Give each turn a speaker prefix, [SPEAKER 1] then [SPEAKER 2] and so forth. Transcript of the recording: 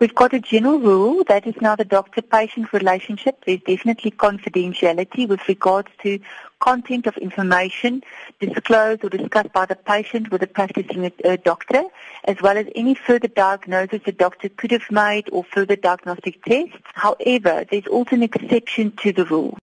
[SPEAKER 1] We've got a general rule that is now the doctor-patient relationship. There's definitely confidentiality with regards to content of information disclosed or discussed by the patient with the practicing uh, doctor, as well as any further diagnosis the doctor could have made or further diagnostic tests. However, there's also an exception to the rule.